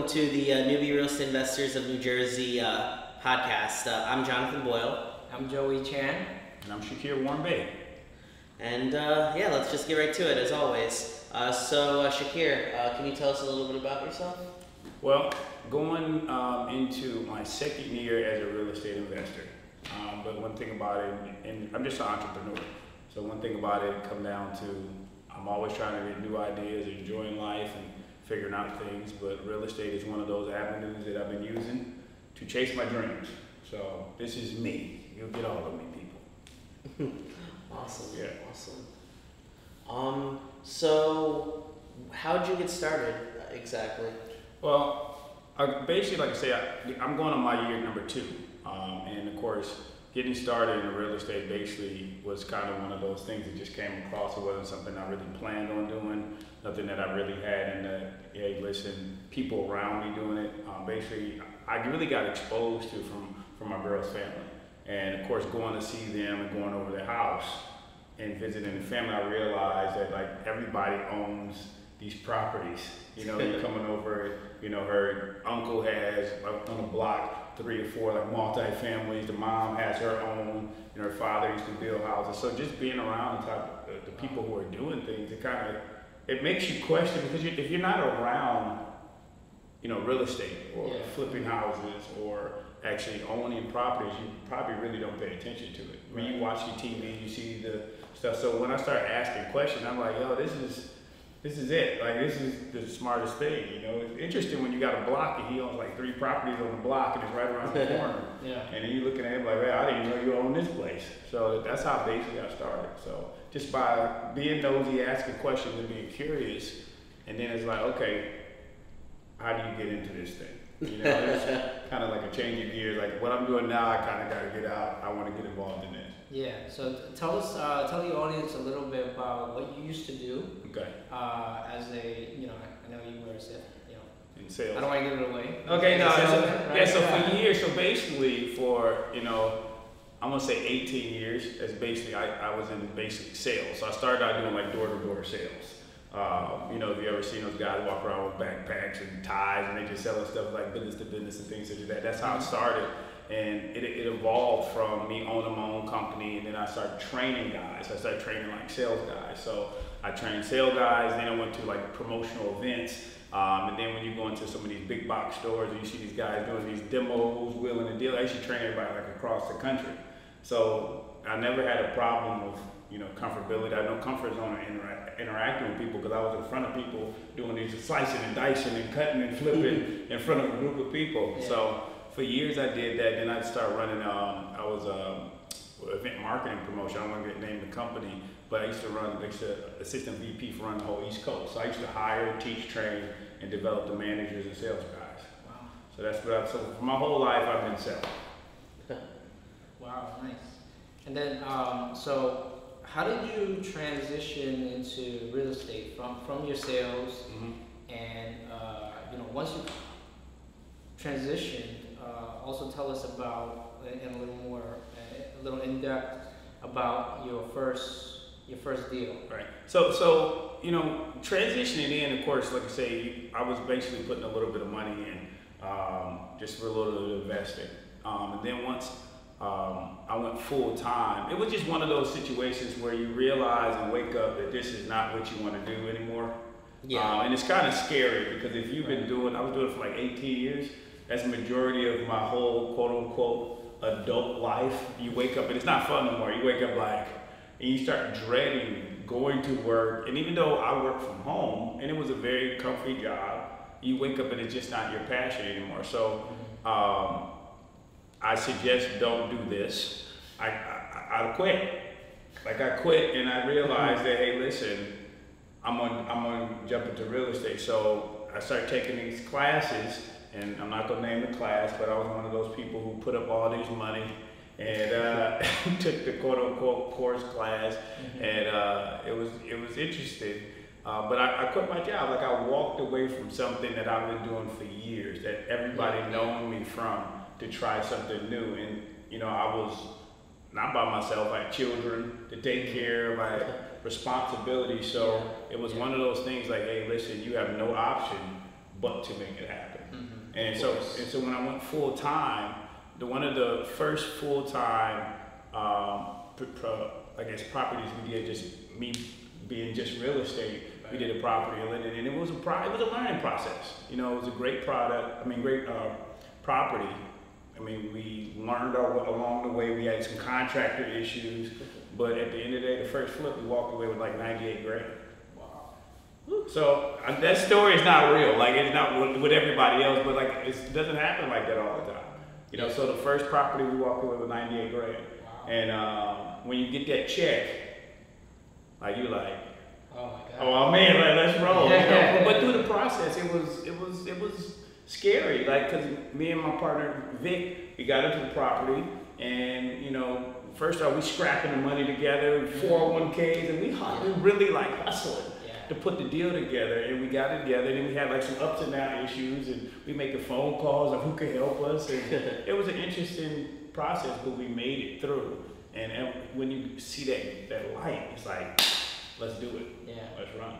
Hey everyone, and welcome to the uh, Newbie Real Estate Investors of New Jersey uh, podcast. Uh, I'm Jonathan Boyle, I'm Joey Chan. And I'm Shakir Warren Bay. and uh, yeah, let's just get right to it as always. Uh, so, uh, Shakir, uh, can you tell us a little bit about yourself? Well, going um, into my second year as a real estate investor. Um, but one thing about it, and I'm just an entrepreneur. So one thing about it come down to I'm always trying to get new ideas, enjoying life, and figuring out things. But real estate is one of those avenues that I've been using to chase my dreams. So this is me. You'll get all of me, people. Awesome. Yeah. Awesome. Um, so, how'd you get started uh, exactly? Well, I, basically, like I say, I, I'm going on my year number two, um, and of course, getting started in real estate basically was kind of one of those things that just came across. It wasn't something I really planned on doing, nothing that I really had in the hey, listen, people around me doing it. Um, basically, I really got exposed to from from my girl's family, and of course, going to see them and going over their house and visiting the family, I realized that like everybody owns these properties. You know, you're coming over, you know, her uncle has like, on the block three or four like multi-families. The mom has her own, and her father used to build houses. So just being around the type the, the people who are doing things, it kind of it makes you question because you, if you're not around, you know, real estate or Yeah. flipping houses or actually owning properties, you probably really don't pay attention to it. When you watch your TV, you see the stuff. So when I start asking questions, I'm like, yo, this is this is it. Like this is the smartest thing. You know, it's interesting when you got a block and he owns like three properties on the block and it's right around the corner. Yeah. And then you looking at him like, man, I didn't know you own this place. So that's how basically I started. So just by being nosy, asking questions, and being curious, and then it's like, okay, how do you get into this thing? You know, it's kind of like a change of gears. Like what I'm doing now, I kind of got to get out. I want to get involved in this. Yeah. So tell us, uh, tell the audience a little bit about what you used to do Okay, uh, as a, you know, I know you were a, sa- you know, in sales. I don't want to give it away. Okay, no, So, so, right, yeah, so yeah. for years, so basically for, you know, I'm gonna say 18 years, as basically, I, I was in basic sales. So I started out doing like door-to-door sales. Um, you know, if you ever seen those guys walk around with backpacks and ties and they just selling stuff like business to business and things such as that. That's how it started. And it, it evolved from me owning my own company and then I started training guys. I started training like sales guys. So I trained sales guys, then I went to like promotional events. Um, and then when you go into some of these big box stores and you see these guys doing these demos, wheeling and dealing, I used to train everybody like across the country. So I never had a problem with, you know, comfortability. I had no comfort zone of intera- interacting with people because I was in front of people doing these slicing and dicing and cutting and flipping in front of a group of people. Yeah. So for years I did that. Then I started running, um, I was um, event marketing promotion. I don't want to get name the company, but I used to run, I used to assistant VP for run the whole East Coast. So I used to hire, teach, train, and develop the managers and sales guys. Wow. So that's what I've, so for my whole life I've been selling. Wow. Nice. And then, um, so how did you transition into real estate from from your sales and uh, you know once you transitioned, uh, also tell us about in a little more, uh, a little in depth about your first your first deal. Right. So, so you know, transitioning in, of course, like I say, I was basically putting a little bit of money in, um, just for a little bit of investing. Um, and then once um, I went full time, it was just one of those situations where you realize and wake up that this is not what you want to do anymore. Yeah. Um, and it's kind of scary because if you've been doing, I was doing it for like 18 years. That's the majority of my whole quote unquote adult life. You wake up and it's not fun no more. You wake up like, and you start dreading going to work. And even though I work from home and it was a very comfy job, you wake up and it's just not your passion anymore. So um, I suggest don't do this. I, I, I quit. Like I quit and I realized that, hey, listen, I'm on I'm on jump into real estate. So I started taking these classes, and I'm not gonna name the class, but I was one of those people who put up all these money and uh, took the quote unquote course class, and uh, it was it was interesting. Uh, but I, I quit my job. Like I walked away from something that I've been doing for years, that everybody known me from, to try something new. And you know, I was not by myself. I had children to take care of. I had responsibility. So it was one of those things like, hey, listen, you have no option but to make it happen. And so, and so when I went full time, the one of the first full time, um, pr- pro, I guess properties we did, just me being just real estate, we did a property in Linden, and it was a pro, it was a learning process. You know, it was a great product. I mean, great uh, property. I mean, we learned our, along the way. We had some contractor issues, but at the end of the day, the first flip, we walked away with like 98 grand. So uh, that story is not real. Like it's not with, with everybody else, but like it's, it doesn't happen like that all the time. You know. So the first property we walked away with 98 grand, Wow. and um, when you get that check, like you like, Oh my god. oh man, like, let's roll. you know? But through the process, it was it was it was scary. Like because me and my partner Vic, we got into the property, and you know. First off, we scrapping the money together, 401ks, and we, we really like hustling Yeah. To put the deal together and we got it together and we had like some ups and down issues and we making phone calls of who could help us and it was an interesting process but we made it through and, and when you see that that light it's like let's do it Yeah. let's run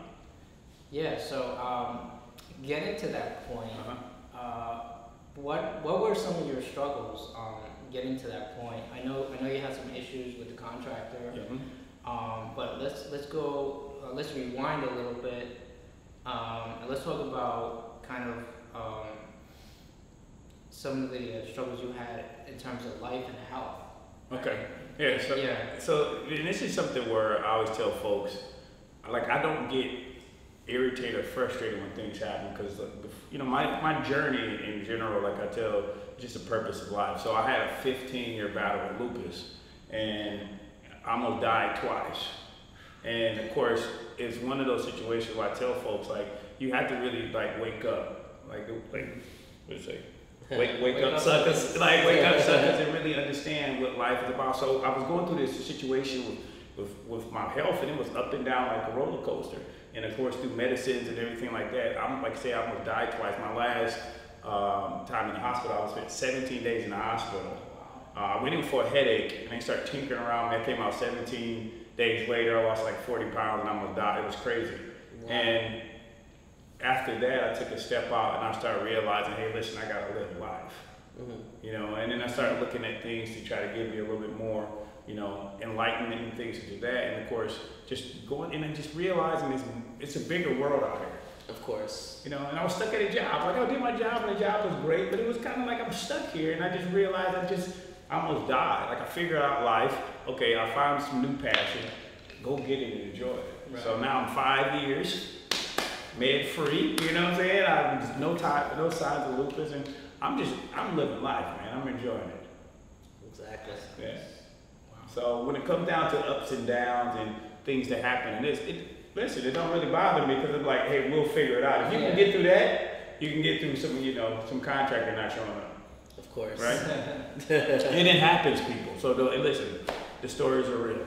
Yeah. So um, getting to that point, uh-huh. uh, what what were some of your struggles um, getting to that point? I know I know you had some issues with the contractor. yeah. Um, but let's let's go uh, let's rewind a little bit um, and let's talk about kind of um, some of the uh, struggles you had in terms of life and health. okay yeah so yeah. So this is something where I always tell folks, like I don't get irritated or frustrated when things happen because you know my, my journey in general, like I tell, just the purpose of life. So I had a 15 year battle with lupus, and I almost died twice. And of course, it's one of those situations where I tell folks like you have to really like wake up, like like what do you say? Wake, wake, Wake up, up, suckers! Like wake up, suckers, and really understand what life is about. So I was going through this situation with, with, with my health, and it was up and down like a roller coaster. And of course, through medicines and everything like that, I'm like I say, I almost died twice. My last um, time in the hospital, I spent 17 days in the hospital. Uh, I went in for a headache, and they started tinkering around. I came out 17 days later. I lost like 40 pounds, and I almost died. It was crazy. And after that, I took a step out and I started realizing, hey, listen, I gotta live life, Mhm. you know. And then I started looking at things to try to give me a little bit more, you know, enlightenment and things to do that. And of course, just going in and just realizing it's it's a bigger world out here, Of course. you know. And I was stuck at a job. Like I did my job and the job was great, but it was kind of like I'm stuck here. And I just realized I just I almost died. Like I figured out life. Okay, I found some new passion. Go get it and enjoy it. So now I'm five years med free. You know what I'm saying? I just no time, no signs of lupus, and I'm just I'm living life, man. I'm enjoying it. Exactly. Yeah. So when it comes down to ups and downs and things that happen, and this, it listen, it don't really bother me because I'm like, hey, we'll figure it out. If you Yeah. can get through that, you can get through some, you know, some contractor not showing up, Of course. right? and it happens, people. So listen, the stories are real.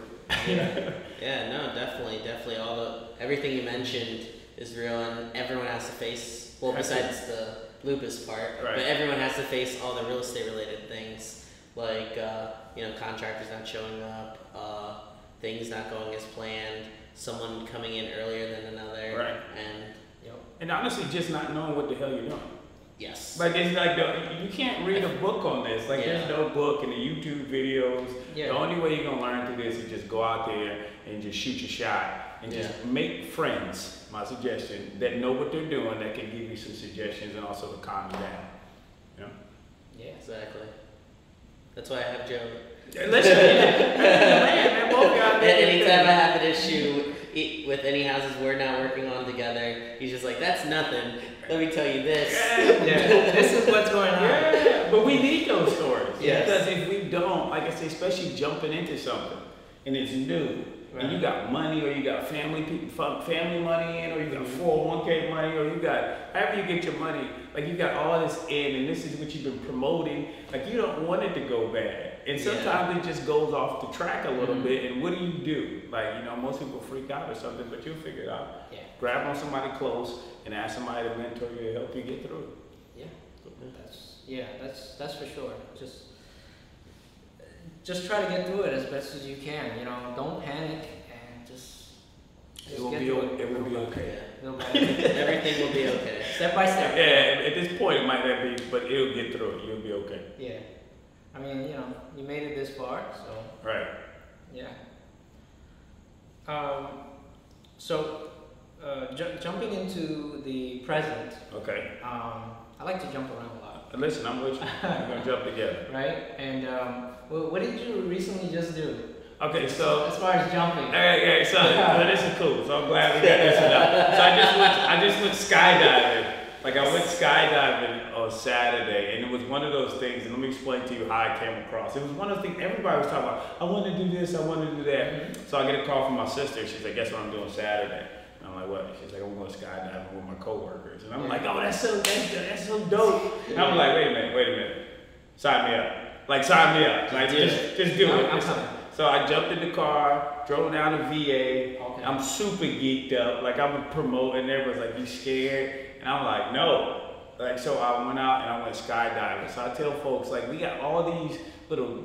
Yeah, no, definitely, definitely. All the everything you mentioned is real, and everyone has to face. Well, besides the lupus part, Right. but everyone has to face all the real estate related things, like uh, you know, contractors not showing up, uh, things not going as planned, someone coming in earlier than another, Right. and Yep. And honestly, just not knowing what the hell you're doing. Yes, Like it's like the, you can't read a book on this. Like there's no book and the YouTube videos. Yeah. The only way you're gonna learn through this is just go out there and just shoot your shot and just make friends. My suggestion that know what they're doing that can give you some suggestions and also to calm you down. You know? Yeah. exactly. That's why I have Joe. Listen, man, man, both of y'all A- did Anytime I have an issue with any houses we're not working on together, he's just like, "That's nothing. Let me tell you this." Yeah. Yeah. this is what's going on. Yeah, but we need those stories. Yes. Because if we don't, like I say, especially jumping into something and it's new, and you got money or you got family people, family money in, or you got mm-hmm. 401k money, or you got however you get your money, like you got all this in, and this is what you've been promoting. Like you don't want it to go bad, and Yeah. sometimes it just goes off the track a little Mhm. bit. And what do you do? Like you know, most people freak out or something, but you'll figure it out. Yeah. Grab on somebody close and ask somebody to mentor you to help you get through it. Yeah. That's yeah. That's that's for sure. Just just try to get through it as best as you can. You know, don't panic and just It Just will get be, o- it will be Yeah. okay. Little. Everything will be okay. step by step. Yeah, at this point it might not be, but it'll get through. You'll be okay. Yeah. I mean, you know, you made it this far, so Right. yeah. Um, so, uh, ju- jumping into the present, Okay. um, I like to jump around a lot, listen, I'm with you. We're gonna jump together. right? And um, well, what did you recently just do? Okay, so as far as jumping, Hey, hey, so, so this is cool. So I'm glad we got this out. So I just went, I just went skydiving. Like I went skydiving on Saturday, and it was one of those things. And let me explain to you how I came across. It was one of the things everybody was talking about. I want to do this. I want to do that. Mm-hmm. So I get a call from my sister. She's like, "Guess what I'm doing Saturday?" And I'm like, "What?" She's like, "I'm going skydiving with my coworkers." And I'm like, "Oh, that's so that's, that's so dope." And I'm like, "Wait a minute, wait a minute, sign me up. Like sign me up. Like just just do I'm, it." So I jumped in the car, drove down to VA. Okay. I'm super geeked up. Like I'm promoting. Everyone's like, "You scared?" And I'm like, "No." Like so, I went out and I went skydiving. So I tell folks like, we got all these little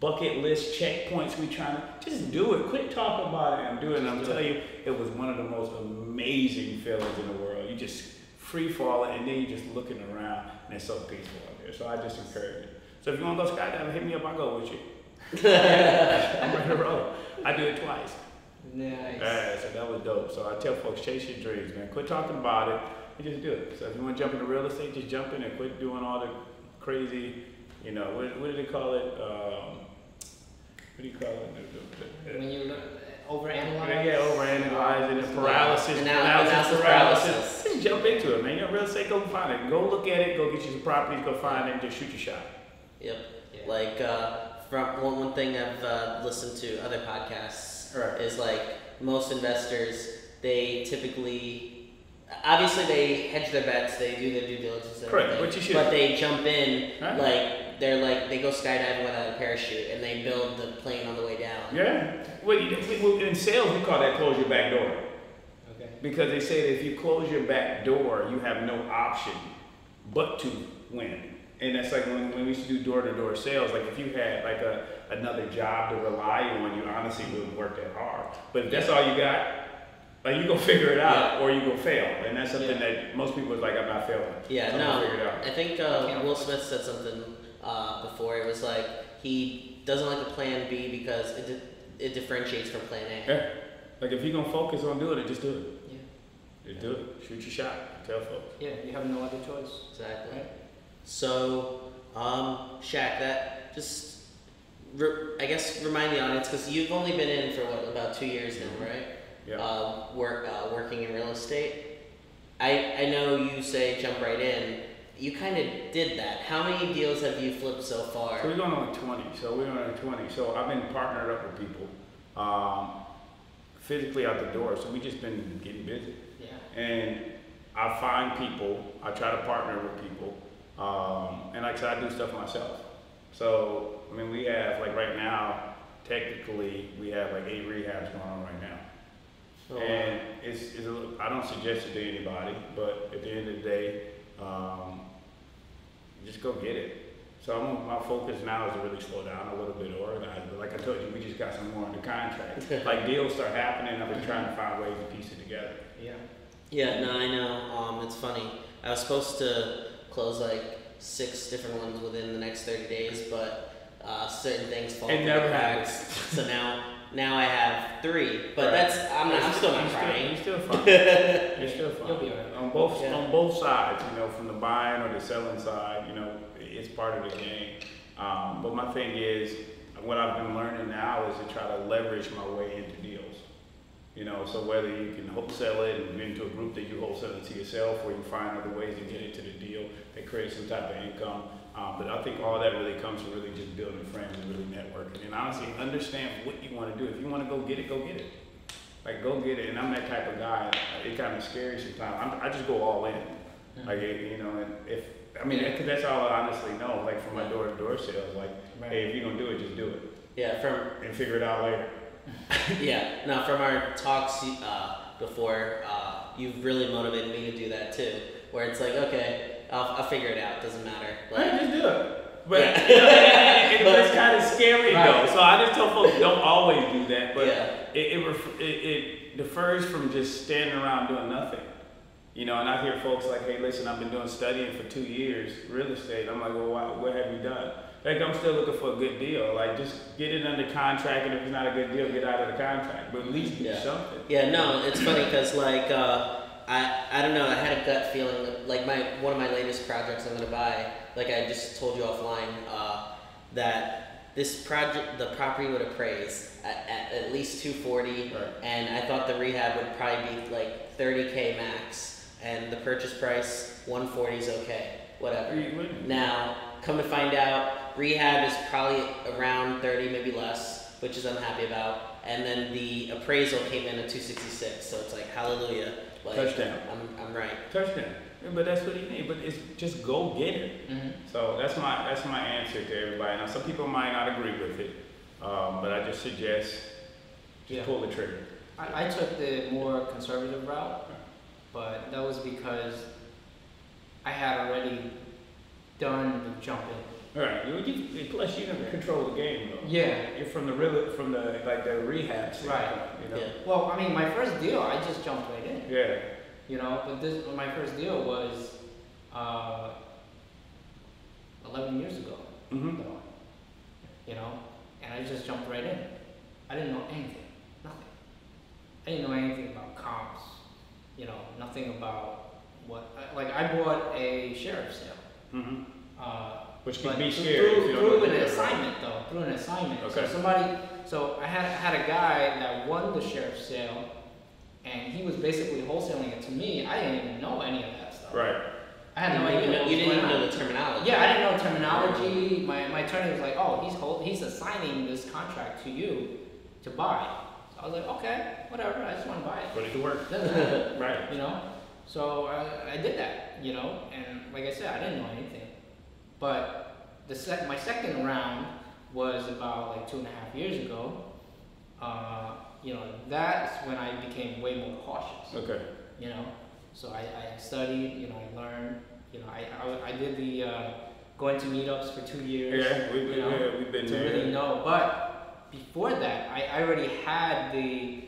bucket list checkpoints. We trying to just do it. Quit talking about it and do it. And I'm telling you, it was one of the most amazing feelings in the world. You just free falling and then you're just looking around and it's so peaceful out there. So I just encourage it. So if you want to go skydiving, hit me up. I'll go with you. I'm ready to roll. I do it twice. Nice. Yeah, so that was dope. So I tell folks, chase your dreams, man. Quit talking about it and just do it. So if you want to jump into real estate, just jump in and quit doing all the crazy, you know, what, what do they call it? Um, what do you call it? When you look, overanalyze. Yeah, yeah, overanalyzing the paralysis, Anal- analysis, analysis paralysis. paralysis. Just jump into it, man. You're real estate, go find it. Go look at it, go get you some properties, go find it, and just shoot your shot. Yep. Yeah. Like uh, from one, one thing I've uh, listened to other podcasts Right. is like most investors they typically obviously they hedge their bets they do their due diligence and Correct, everything, but you should. but they jump in Right. like they're like they go skydiving without a parachute and they build the plane on the way down Yeah. Well, you- we- we- in sales, we call that close your back door. Okay. Because they say that if you close your back door, you have no option but to win. And that's like when, when we used to do door to door sales, like if you had like a another job to rely on, you honestly wouldn't work that hard. But if that's all you got, like you go figure it out or you go fail. And that's something that most people is like, I'm not failing. yeah I'm no gonna figure it out. I think Yeah. uh, Will Smith said something uh, before it was like he doesn't like the plan B because it, di- it differentiates from plan A Yeah. Like if you're gonna focus on doing it, just do it. Yeah. Just do it. Shoot your shot. Tell folks. Yeah, you have no other choice. exactly Right. So, um, Shaq, that just, re- I guess, remind the audience because you've only been in for what about two years now, right? Yeah. Uh, work uh, working in real estate. I I know you say jump right in. You kind of did that. How many deals have you flipped so far? So we're going on 20. So we're on 20. So I've been partnered up with people, um, physically out the door. So we just been getting busy. Yeah. And I find people. I try to partner with people. Um, and like I said, I do stuff myself. So I mean, we have like right now, technically, we have like eight rehabs going on right now. Wow. And it's, it's a little, I don't suggest it to anybody, but at the end of the day, um, just go get it. So I'm, my focus now is to really slow down a little bit, organize. But like I told you, we just got some more in the contract. like deals start happening, I've been trying to find ways to piece it together. Yeah. Yeah, no, I know. Um, it's funny. I was supposed to close like six different ones within the next thirty days, but uh, certain things fall It through the cracks. so now, now I have three, but Right. that's I'm, not, I'm still not You're crying. You're still fine. You're still fine. You'll be alright. On both Yeah. on both sides, you know, from the buying or the selling side, you know, it's part of the game. Um, but my thing is, what I've been learning now is to try to leverage my way into deals. You know, so whether you can wholesale it and into a group that you wholesale it to yourself, or you find other ways to get into the deal that create some type of income. Um, but I think all that really comes from really just building friends and really networking. And honestly, understand what you want to do. If you want to go get it, go get it. Like go get it. And I'm that type of guy. It kind of scary sometimes. I'm, I just go all in. Like you know, and if I mean, because that's all I honestly know. Like from my door to door sales, like, Right. hey, if you're gonna do it, just do it Yeah, from and figure it out later. yeah, Now, from our talks uh, before, uh, you've really motivated me to do that too. Where it's like, okay, I'll, I'll figure it out. Doesn't matter. Right, Like, just do it. But Yeah. it, it, it's kind of scary Right. though. So I just tell folks don't always do that. But Yeah. it, it, ref- it it differs from just standing around doing nothing. You know, and I hear folks like, "Hey, listen, I've been doing studying for two years, real estate." I'm like, "Well, why, what have you done?" Like, I'm still looking for a good deal. Like, just get it under contract, and if it's not a good deal, get out of the contract. But at least do Yeah. something. Yeah, no, it's funny because like uh, I I don't know. I had a gut feeling like my one of my latest projects I'm gonna buy. Like I just told you offline uh, that this project the property would appraise at, at, at least 240, Right. and I thought the rehab would probably be like 30k max, and the purchase price 140 is okay, whatever. Now, come to find out, rehab is probably around 30, maybe less, which is I'm happy about. And then the appraisal came in at 266, so it's like hallelujah. Like, Touchdown. I'm, I'm right. Touchdown. But that's what you need. But it's just go get it. Mhm. So that's my that's my answer to everybody. Now some people might not agree with it, um, but I just suggest just Yeah. pull the trigger. I, I took the more conservative route, but that was because I had already done the jumping. All right. You, you, plus you never control the game though. Yeah. You're from the real from the like the rehab standpoint, Right. You know. Yeah. Well, I mean, my first deal, I just jumped right in. Yeah. You know, but this my first deal was uh, 11 years ago. Mm-hmm. though. You know, and I just jumped right in. I didn't know anything, nothing. I didn't know anything about comps. You know, nothing about what. Like I bought a sheriff's sale. Mm-hmm. Uh, Which can but be through, scary. if you Through, don't through an assignment, though. Through an assignment. Okay. So somebody, so I had had a guy that won the sheriff's sale, and he was basically wholesaling it to me. I didn't even know any of that stuff. Right. I had no you, idea. know- you didn't even know the terminology. Yeah, I didn't know terminology. My, my attorney was like, oh, he's hold, he's assigning this contract to you to buy. So I was like, okay, whatever. I just want to buy it. Put it to work. Right. you know. So I, I did that, you know, and like I said, I didn't know anything. But the sec- my second round was about like two and a half years ago. Uh, you know, that's when I became way more cautious Okay. you know. So I, I studied, you know, I learned, you know, I, I, I did the uh, going to meetups for two years Yeah, we, You know, yeah, we've been to there. really know. But before that, I, I already had the,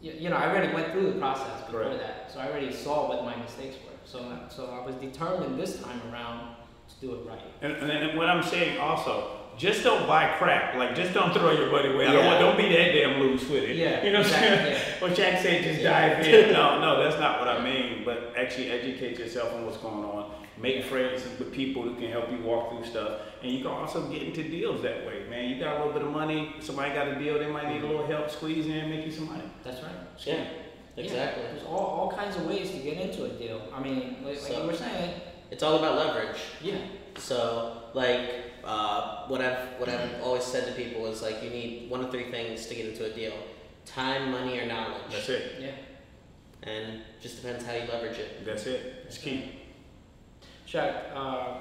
you, you know, I already went through the process before Correct. that. So I already saw what my mistakes were. So so I was determined this time around do it right. And, and then what I'm saying also, just don't buy crap. Like, just don't throw your money away. I don't don't be that damn loose with it. Yeah, You know what I'm saying? exactly. What Jack said, just Yeah. dive in. No, no, that's not what I mean. But actually educate yourself on what's going on. Make friends with people who can help you walk through stuff. And you can also get into deals that way, man. You got a little bit of money, somebody got a deal, they might need a little help, squeeze in, make you some money. That's right. Yeah, exactly. There's all, all kinds of ways to get into a deal. I mean, like, like you were saying, It's all about leverage. yeah. So, like, uh, what I've what I've always said to people is like, you need one of three things to get into a deal: time, money, or knowledge. That's it. Yeah. And just depends how you leverage it. That's it. It's key. Chuck, uh,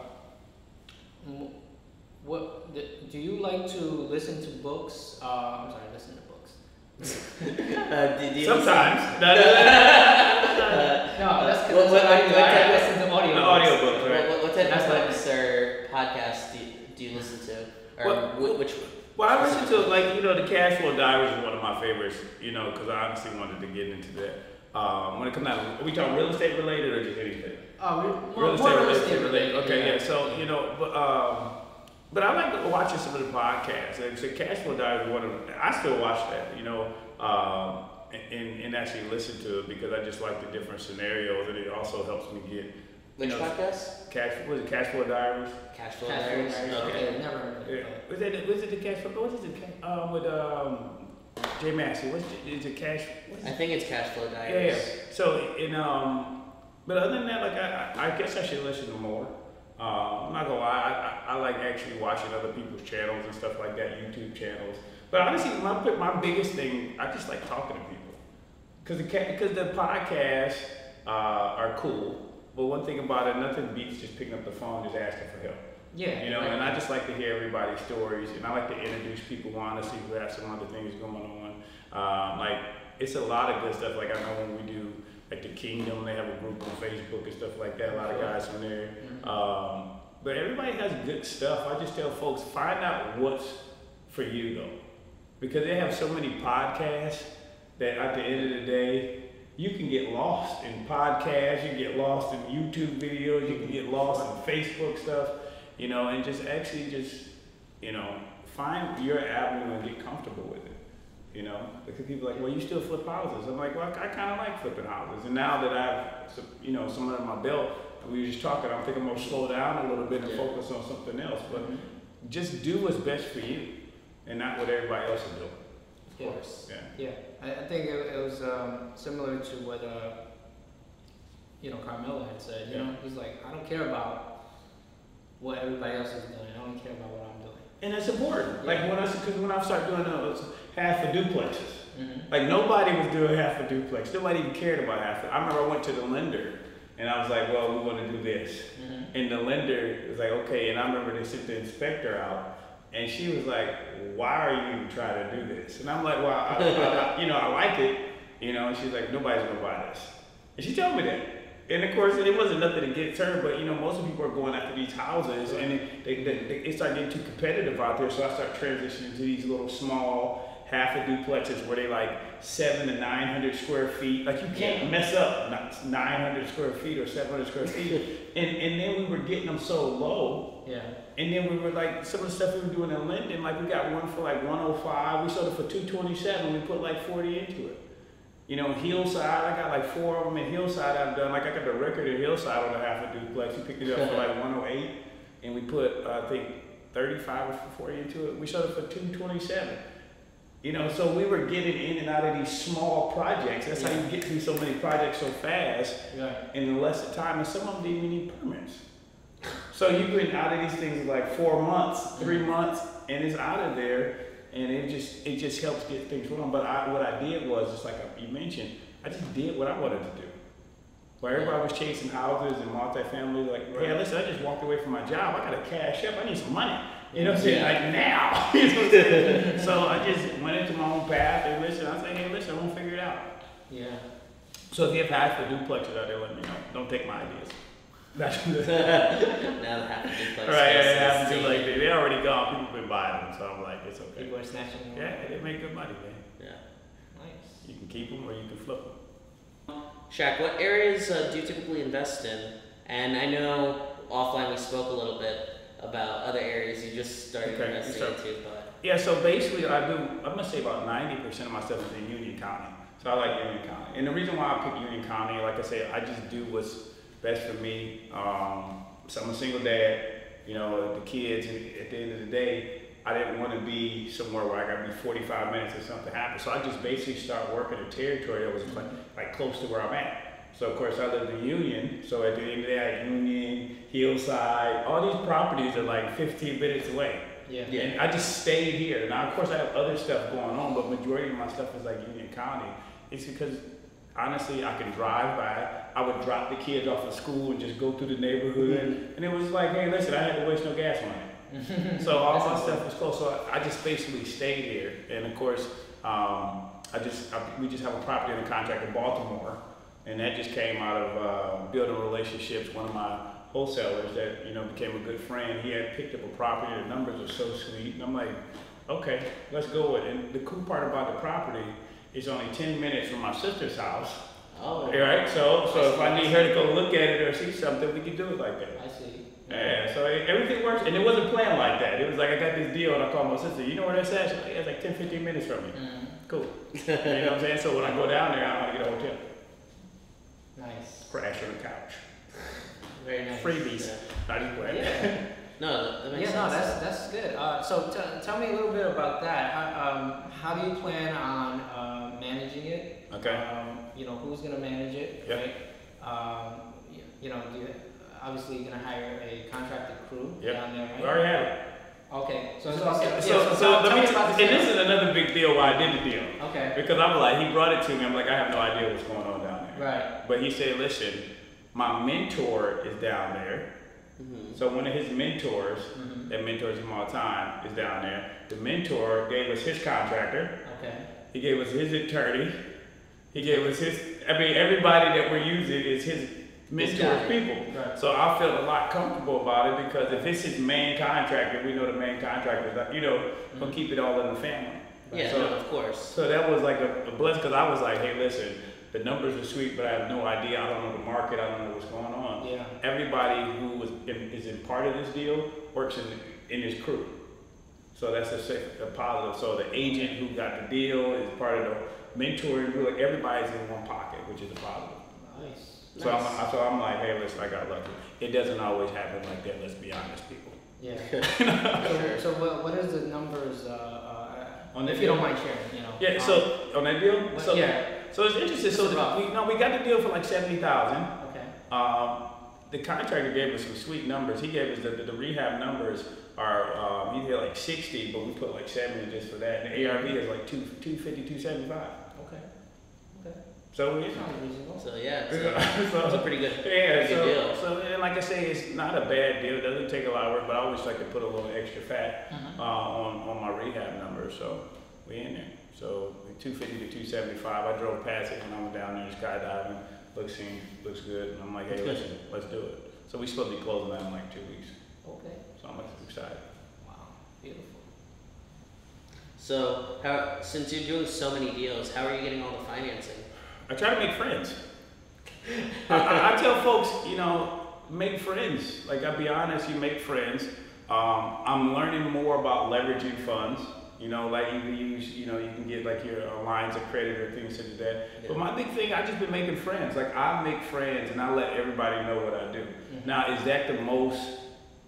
what do, do you like to listen to books? Uh, I'm sorry, listen to books. Uh, do, do Sometimes. No, Uh, that's what- because what- I, what I, type- listen to audio. The books. audiobooks, what, right? what, what type That's of like- books or podcasts do you, do you listen to? Or What- wh- which? Well, I listen to like you know the Cash Flow Diaries is one of my favorites. You know, because I honestly wanted to get into that. Um, when it comes out, are we talking real estate related or just anything? Uh, re- Real more, estate more related, related. Okay, yeah. So yeah. you know, but um, but I like watching some of the podcasts. Like so Cash Flow Diaries is one of them. I still watch that. You know, um, and and actually listen to it because I just like the different scenarios, and it also helps me get Which know, podcast? cash. Was it Cash Flow Diaries? Cash Flow Diaries. Diaries, Okay. okay, never heard of Yeah. it. Was it was it the Cash Flow? What is it? Ca- Uh, with um, Jay Massey. What's is it Cash? What is I think it's Cash Flow Diaries. yeah. So, in um, but other than that, like I, I I guess I should listen to more. Um, I'm not gonna lie, I, I, I like actually watching other people's channels and stuff like that, YouTube channels. But honestly, my my biggest thing, I just like talking to people, cause the because the podcasts uh, are cool. But one thing about it, nothing beats just picking up the phone, just asking for help. Yeah. You know, right. and I just like to hear everybody's stories, and I like to introduce people who honestly who have some other things going on. Um, like it's a lot of good stuff. Like I know when we do like the Kingdom, they have a group on Facebook and stuff like that. A lot of guys from there. Mhm. Um, But everybody has good stuff. I just tell folks find out what's for you though, because they have so many podcasts that at the end of the day, you can get lost in podcasts, you can get lost in YouTube videos, you can get lost in Facebook stuff, you know, and just actually just, you know, find your avenue and get comfortable with it. You know, because people are like, well, you still flip houses. I'm like, well, I kind of like flipping houses. And now that I've, you know, some under my belt, we were just talking, I'm thinking I'm going to slow down a little bit and Yeah. focus on something else. But Mhm. just do what's best for you and not what everybody else is doing. Of course. Yeah. Yeah, I, I think it, it was um, similar to what uh, you know Carmelo had said. You Yeah. know, he's like, I don't care about what everybody else is doing. I don't care about what I'm doing. And it's important. Like when I, because when I started doing those half a duplexes, Mm-hmm. Like nobody was doing half a duplex. Nobody even cared about half. A, I remember I went to the lender and I was like, well, we want to do this. Mm-hmm. And the lender was like, okay. And I remember they sent the inspector out and she was like, why are you trying to do this? And I'm like, well, I, I, you know, I like it. You know, and she's like, nobody's to buy this. And she told me that. And of course, it wasn't nothing against her, but you know, most of people are going after these houses, and it, they, they, they, it started getting too competitive out there. So I started transitioning to these little small half a duplexes where they like seven to nine hundred square feet. Like you can't mess up nine hundred square feet or seven hundred square feet. and and then we were getting them so low. Yeah. And then we were like some of the stuff we were doing in Linden, like we got one for like 105. We sold it for 227. We put like 40 into it. You know, Hillside, I got like four of them in Hillside I've done. Like I got the record in Hillside on a half a duplex. We picked it up for like 108, and we put uh, I think 35 or 40 into it. We sold it for 227. You know, so we were getting in and out of these small projects. That's how you get through so many projects so fast Yeah. in less of time, and some of them didn't even need permits. So you get out of these things like four months, three mm-hmm. months, and it's out of there, and it just it just helps get things rolling. But I, what I did was just like you mentioned, I just did what I wanted to do. Where everybody was chasing houses and multifamily, like, hey, listen, I just walked away from my job. I got to cash up. I need some money. You know what I'm saying? Like now. You know what I'm saying? so I just went into my own path and listen. I said, hey, listen, I'm gonna figure it out. Yeah. So if you have half the duplexes out there, let me know. Don't take my ideas. That's now half duplex. right. Yeah, space yeah, is I'm just the- they- they're already gone. People been buying them, so I'm like, it's okay. People are snatching them. Yeah, they make good money, man. Yeah. Nice. You can keep them or you can flip them. Shaq, what areas uh, do you typically invest in? And I know offline we spoke a little bit about other areas you just started Okay, investing so- into, but Yeah, so basically, I do. I'm gonna say about 90% of my stuff is in Union County. So I like Union County, and the reason why I pick Union County, like I said, I just do what's best for me. Um, so I'm a single dad. You know, the kids. And at the end of the day, I didn't want to be somewhere where I got to be 45 minutes if something happened. So I just basically start working a territory that was like, like close to where I'm at. So of course I live in Union. So at the end of the day, I Union, Hillside, all these properties are like 15 minutes away. Yeah. Yeah. And I just stayed here. Now, of course, I have other stuff going on, but majority of my stuff is like Union County. It's because honestly, I can drive by. I would drop the kids off at school and just go through the neighborhood, and it was like, hey, listen, I had to waste no gas money. so all my stuff was close. So I, I just basically stayed here, and of course, um, I just I, we just have a property under contract in Baltimore, and that just came out of uh, building relationships. One of my wholesalers that you know became a good friend. He had picked up a property. The numbers are so sweet, and I'm like, okay, let's go with it. And the cool part about the property is only 10 minutes from my sister's house. oh, All right, so so if I need her to go look at it or see something, we can do it like that. I see. Yeah, so it- everything works, and it wasn't planned like that. It was like I got this deal, and I called my sister. You know where that's at? She's like, yeah, it's like 10, 15 minutes from me. Mhm. Cool. you know what I'm saying? So when I go down there, I want to get a hotel, Nice. crash on the couch, Very nice. freebies. Yeah. Not just playing. Yeah. No, that, that Yeah, makes no, that's that's good. Uh, so t- tell me a little bit about that. How, um, how do you plan on uh, managing it? Okay. Um, you know, who's gonna manage it, Yep. right? Um, you, you know, you obviously you're gonna hire a contracted crew Yep. down there, right? We already have it. Okay, so So, so, yeah, so, so, tell- let me me t- and this is another big deal why I did the deal. Okay, Because I'm like, he brought it to me. I'm like, I have no idea what's going on down there. Right. But he said, listen, my mentor is down there. Mhm. So one of his mentors, hmm that mentors him all the time, is down there. The mentor gave us his contractor. Okay. He gave us his attorney. He gave us his. I mean, everybody that we're using is his mentors people. Right. So I felt a lot comfortable about it because if it's his main contractor, we know the main contractor, is, you know, gonna keep it all in the family. Yeah, So- no, of course. So that was like a, a blessing because I was like, hey, listen, the numbers are sweet, but I have no idea. I don't know the market. I don't know what's going on. Yeah. Everybody who was in, is in part of this deal works in in his crew. So that's a, sec- a positive. So the agent who got the deal is part of the mentoring group. Like everybody's in one pocket, which is a positive. Nice. So Nice. I'm, so I'm like, hey, listen, I got lucky. It doesn't always happen like that. Let's be honest, people. Yeah. Sure. so, so what, what is the numbers? Uh, uh, On if the you don't mind sharing, you know. Yeah. um, So on that deal, what- so yeah. So it's interesting. So the, we no, we got the deal for like seventy thousand. Okay. Um, the contractor gave us some sweet numbers. He gave us the, the, the rehab numbers are um, he did like 60, but we put like 70 just for that. And the ARV is like two, 250, 275. Okay. Okay. So That yeah. So yeah, it's a, it's a pretty good, yeah, pretty good so, deal. so and like I say, it's not a bad deal. It doesn't take a lot of work, but I always like to put a little extra fat Mhm. uh, on on my rehab numbers. So we in there. So 250 to 275. I drove past it when I went down there skydiving. Looks seems looks good, and I'm like, hey, listen, let's do it. So we supposed to be closing that in like two weeks. Okay. So I'm like excited. Wow. Beautiful. So how since you're doing so many deals, how are you getting all the financing? I try to make friends. I, I, I tell folks, you know, make friends. Like I'll be honest, you make friends. Um, I'm learning more about leveraging funds. You know, like you can use, you know, you can get like your uh, lines of credit or things such as that. Yeah. But my big thing, I just been making friends. Like I make friends and I let everybody know what I do. Mhm. Now, is that the most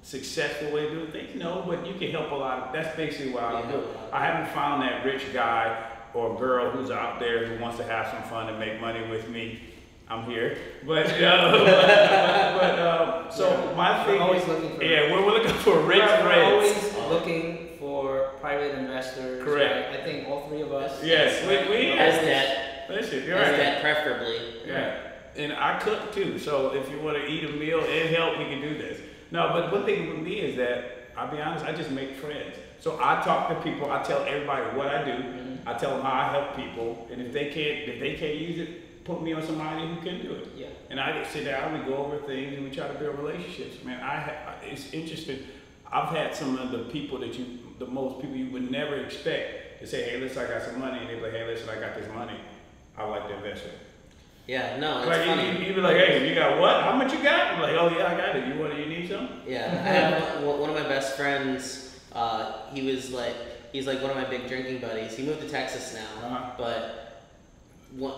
successful way to do things? No, but you can help a lot. Of, that's basically why I Yeah. do. I haven't found that rich guy or girl who's out there who wants to have some fun and make money with me. I'm here, but uh, but, but uh, so Yeah. my We're thing always is, looking for. yeah, we're, we're looking for rich we're, we're friends. always looking private investors. Correct. right? I think all three of us. Yes, we, we As always- debt, Listen, you're as right. debt preferably. Yeah, and I cook too. So if you want to eat a meal and help, we can do this. No, but one thing with me is that I'll be honest. I just make friends. So I talk to people. I tell everybody what I do. Mhm. I tell them how I help people, and if they can't, if they can't use it, put me on somebody who can do it. Yeah. And I just sit down, we go over things, and we try to build relationships. Man, I ha- it's interesting. I've had some of the people that you, the most people you would never expect to say, "Hey, listen, I got some money," and they be like, "Hey, listen, I got this money. I would like to invest it." Yeah, no, it's Like funny. you, you be like, "Hey, you got what? How much you got?" I'm like, "Oh yeah, I got it. You want it? You need some?" Yeah, I have one of my best friends. Uh, he was like, he's like one of my big drinking buddies. He moved to Texas now, Uh-huh. but one,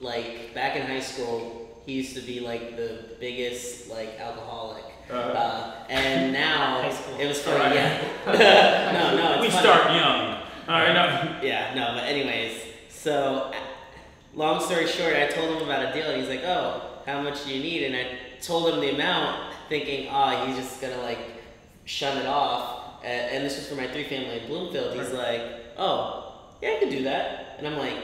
like back in high school, he used to be like the biggest like alcoholic. Uh, and now it was funny. Alright. Yeah. no, no, it's we funny. start young. All right, no. Yeah, no, but anyways, so long story short, I told him about a deal, and he's like, "Oh, how much do you need?" And I told him the amount, thinking, "Oh, he's just gonna like shun it off." And, and this was for my three family in Bloomfield. He's like, "Oh, yeah, I could do that," and I'm like,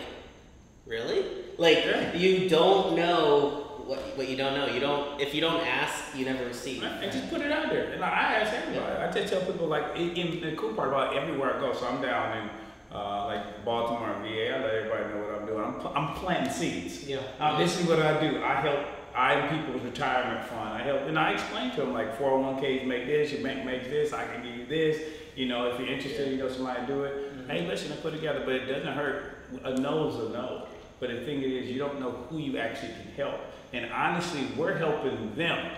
"Really?" Like Yeah. you don't know what what you don't know. You don't if you don't ask, you never receive. And just put it out there. And like, I ask everybody. I just tell people like, in the cool part about everywhere I go. So I'm down in uh, like Baltimore and VA. I let everybody know what I'm doing. I'm, I'm planting seeds. Yeah. Uh, this is what I do. I help I people's retirement fund. I help, and I explain to them like 401ks make this, your bank makes this, I can give you this. You know, if you're interested, you know somebody do it. Mhm. Hey, listen, I put together, but it doesn't hurt. A no is a no. But the thing is, you don't know who you actually can help. And honestly, we're helping them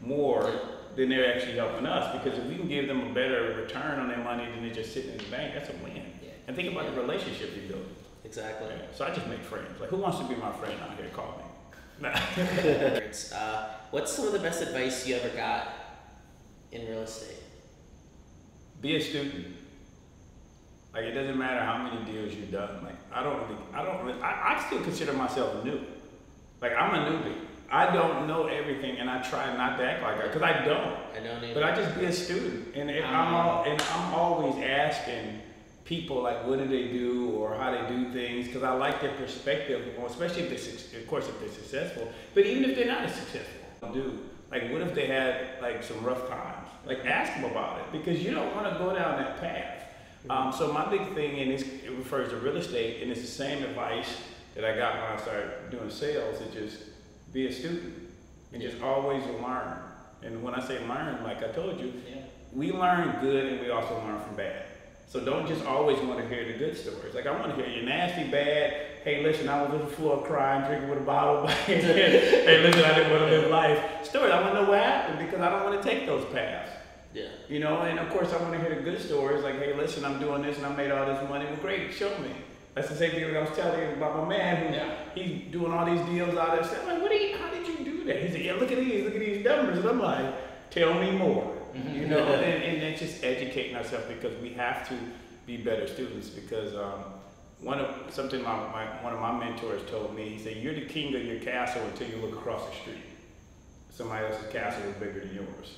more than they're actually helping us because if we can give them a better return on their money than they're just sitting in the bank, that's a win. Yeah. And think about the relationship you build. Exactly. So I just make friends. Like, who wants to be my friend out here? Call me. Nah. uh, what's some of the best advice you ever got in real estate? Be a student. Like it doesn't matter how many deals you've done. Like I don't really, I don't really, I, I still consider myself new. Like I'm a newbie. I don't know everything, and I try not to act like that because I don't. I know neither. But I just be a student, and if I'm um, all, and I'm always asking people like what do they do or how they do things because I like their perspective, especially if they're, of course, if they're successful. But even if they're not as successful, do like what if they had like some rough times? Like ask them about it because you don't want to go down that path. Um, so my big thing, and it refers to real estate, and it's the same advice that I got when I started doing sales. Is just be a student. and just always learn. And when I say learn, like I told you, Yeah. we learn good and we also learn from bad. So don't just always want to hear the good stories. Like I want to hear your nasty, bad. Hey, listen, I was on the floor crying, drinking with a bottle. hey, listen, I didn't want to live life. Stories. I want to know what happened because I don't want to take those paths. Yeah. You know, and of course I want to hear the good stories. Like, hey, listen, I'm doing this and I made all this money. Well, great, show me. That's the same thing that I was telling you about my man who Yeah. he's doing all these deals out there. I'm like, what do you, how did you do that? He said, yeah, look at these, look at these numbers. And I'm like, tell me more. Mhm. You know, and, and it's just educating ourselves because we have to be better students because um, one of something my, my one of my mentors told me, he said, you're the king of your castle until you look across the street. Somebody else's castle is bigger than yours.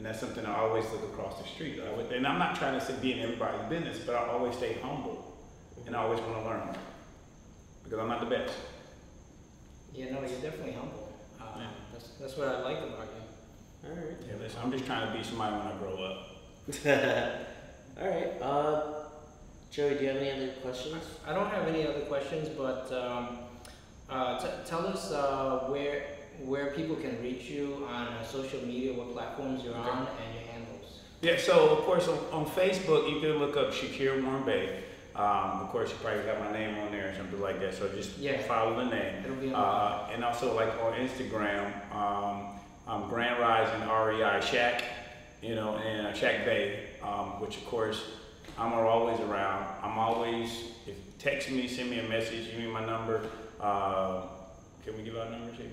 And that's something I always look across the street. I would, and I'm not trying to say be in everybody's business, but I always stay humble and I always want to learn because I'm not the best. Yeah, no, you're definitely humble. Uh, Yeah. That's, that's what I like about you. All right. Yeah, listen, I'm just trying to be somebody when I grow up. All right. Uh, Joey, do you have any other questions? I don't have any other questions, but um, uh, t- tell us uh, where where people can reach you on uh, social media, what platforms you're Okay. on, and your handles. Yeah, so of course on, on Facebook you can look up Shakir Warren Bay. Um, of course you probably got my name on there or something like that, so just Yeah. follow the name. It'll be on. Uh, and also like on Instagram, um, um, Grand Rising REI Shack, you know, and uh, Shack Bay, um, which of course I'm always around. I'm always, if text me, send me a message, give me my number. Uh, can we give our numbers here?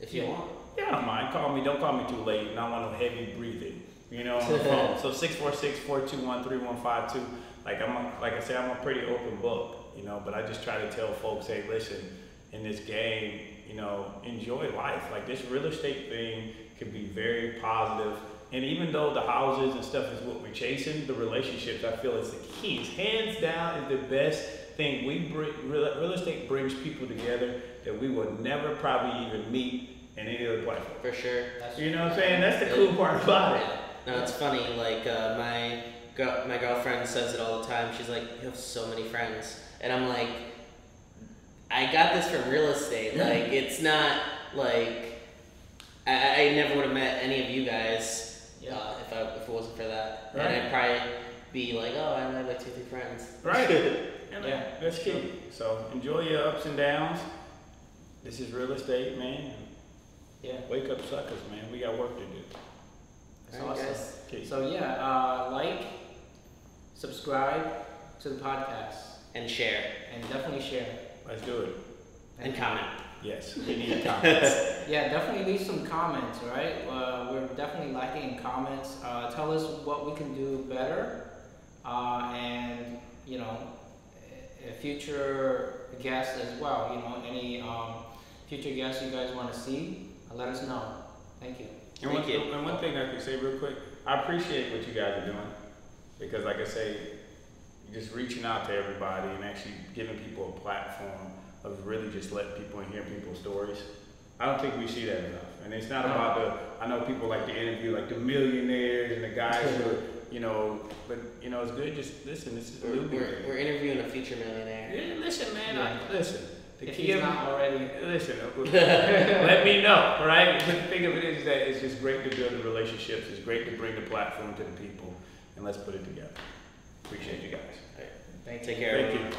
If you want. Yeah, I don't mind. Call me. Don't call me too late. And I want no heavy breathing. You know, on the phone. So 646-421-3152. Like I'm, a, like I said, I'm a pretty open book. You know, but I just try to tell folks, hey, listen, in this game, you know, enjoy life. Like this real estate thing can be very positive. And even though the houses and stuff is what we're chasing, the relationships I feel is the key. It's hands down is the best thing. We bring real, real estate brings people together that we would never probably even meet in any other platform. For sure. That's, You know what I'm saying? That's the cool part about it. No, it's funny. Like uh, my girl, my girlfriend says it all the time. She's like, "You have so many friends," and I'm like, "I got this from real estate. Like, it's not like I, I never would have met any of you guys Yeah. uh, if I if it wasn't for that. Right. And I'd probably be like, "Oh, I have like two, three friends." Right. And Yeah. That's key. So enjoy your ups and downs. This is real estate, man. yeah, Wake up, suckers, man. We got work to do. that's All right, awesome. guys. Okay. So yeah, uh, like, subscribe to the podcast, And share and definitely share. Let's do it. and comment. Yes, we need comments. Yeah, definitely leave some comments, right? Uh, we're definitely lacking in comments. Uh, tell us what we can do better, uh, and you know, a- a future guests as well. You know, any um, future guests you guys want to see, uh, let us know. Thank you. And one, Thank you. and one thing I could say real quick, I appreciate what you guys are doing because, like I say, just reaching out to everybody and actually giving people a platform of really just letting people and hear people's stories. I don't think we see that enough, and it's not about the. I know people like to interview like the millionaires and the guys who, are, you know, but you know, it's good. Just listen. This is We're, new we're, we're interviewing a future millionaire. Yeah, listen, man. I, listen. The If key he's not already, Listen, let me know, right? But the thing of it is that it's just great to build the relationships. It's great to bring the platform to the people, and let's put it together. Appreciate you guys. thank Take care. Thank everyone. you.